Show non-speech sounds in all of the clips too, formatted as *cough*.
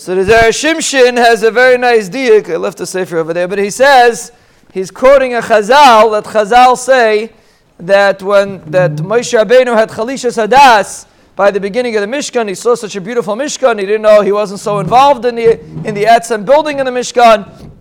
So the Zera Shimshon has a very nice diuk. I left the sefer over there, but he says he's quoting a Chazal that Chazal say that when that Moshe Rabbeinu had chalishas hadaas by the beginning of the Mishkan, he saw such a beautiful Mishkan. He didn't know he wasn't so involved in the in the Etzem building in the Mishkan,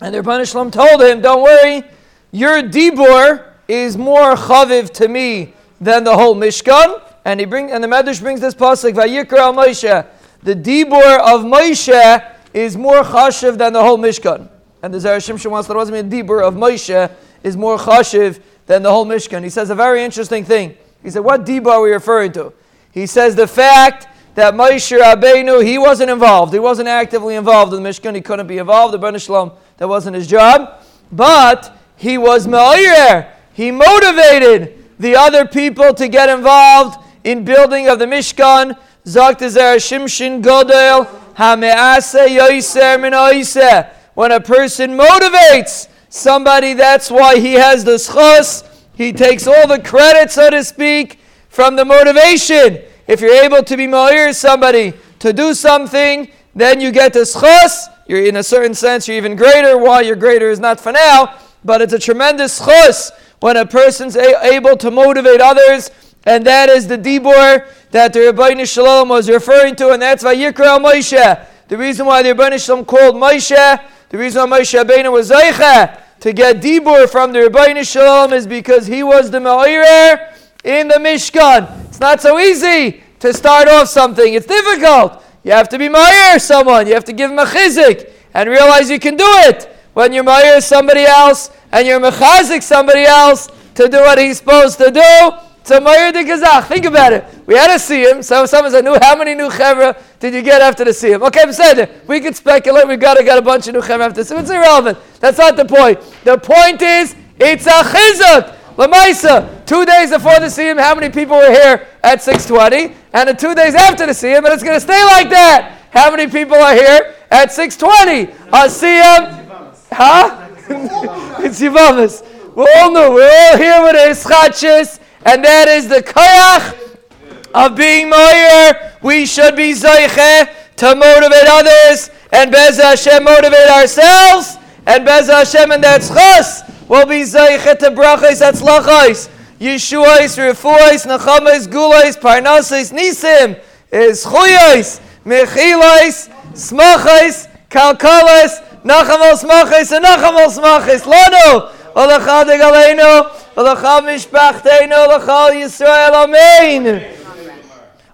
and the Ribono Shel Olam told him, "Don't worry, your dibur is more chaviv to me than the whole Mishkan." And he bring and the Medrash brings this pasuk Vayikra Moshe. The dibur of Moshe is more chashiv than the whole Mishkan. And the Zera Shimshon wants to know mean dibur of Moshe is more chashiv than the whole Mishkan. He says a very interesting thing. He said, "What dibur are we referring to?" He says the fact that Moshe Rabbeinu he wasn't involved. He wasn't actively involved in the Mishkan. He couldn't be involved. The Ribono Shel Olam that wasn't his job, but he was me'ayir. He motivated the other people to get involved in building of the Mishkan. Zakt Shimshin Godel Hamease Yoiser Min When a person motivates somebody, that's why he has the schos. He takes all the credit, so to speak, from the motivation. If you're able to be ma'ir somebody to do something, then you get the schos. You're in a certain sense, you're even greater. Why you're greater is not for now, but it's a tremendous schos when a person's a- able to motivate others and that is the Dibur that the Ribono Shel Olam was referring to, and that's Vayikra Moshe. The reason why the Ribono Shel Olam called Moshe, the reason why Moshe Rabbeinu was Zaycha to get Dibur from the Ribono Shel Olam is because he was the Ma'ir in the Mishkan. It's not so easy to start off something. It's difficult. You have to be Ma'ir someone. You have to give him a chizik and realize you can do it. When you're somebody else and you're Mechazik somebody else to do what he's supposed to do, so Meir de Gazach, think about it. We had see him. So someone said, "New, how many new chevra did you get after the him? Okay, said we could speculate. we've got to get a bunch of new chevra after the It's irrelevant. That's not the point. The point is, it's a chizuk. Lamaisa, two days before the Siyam, how many people were here at 620? And the two days after the Siyam, and it's going to stay like that. How many people are here at 620? A Siyam, huh? *laughs* it's Yivamas. We're all new. We're all here with a Ischachis and that is the koyach of being moyer. We should be zeiche to motivate others, and Bez Hashem motivate ourselves, and Bez Hashem and that's chas will be zeiche to brachos, that's lachos. Yeshuais, Refuais, Nachamais, Gulais, Parnasis, Nisim, is Chuyais, Mechilais, Smachais, Kalkalas, Nachamos Smachais, and Nachamos Smachais, Lano, Olachadig Aleinu, L'chal mishpachteinu, l'chal Yisrael, amen.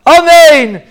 Amen.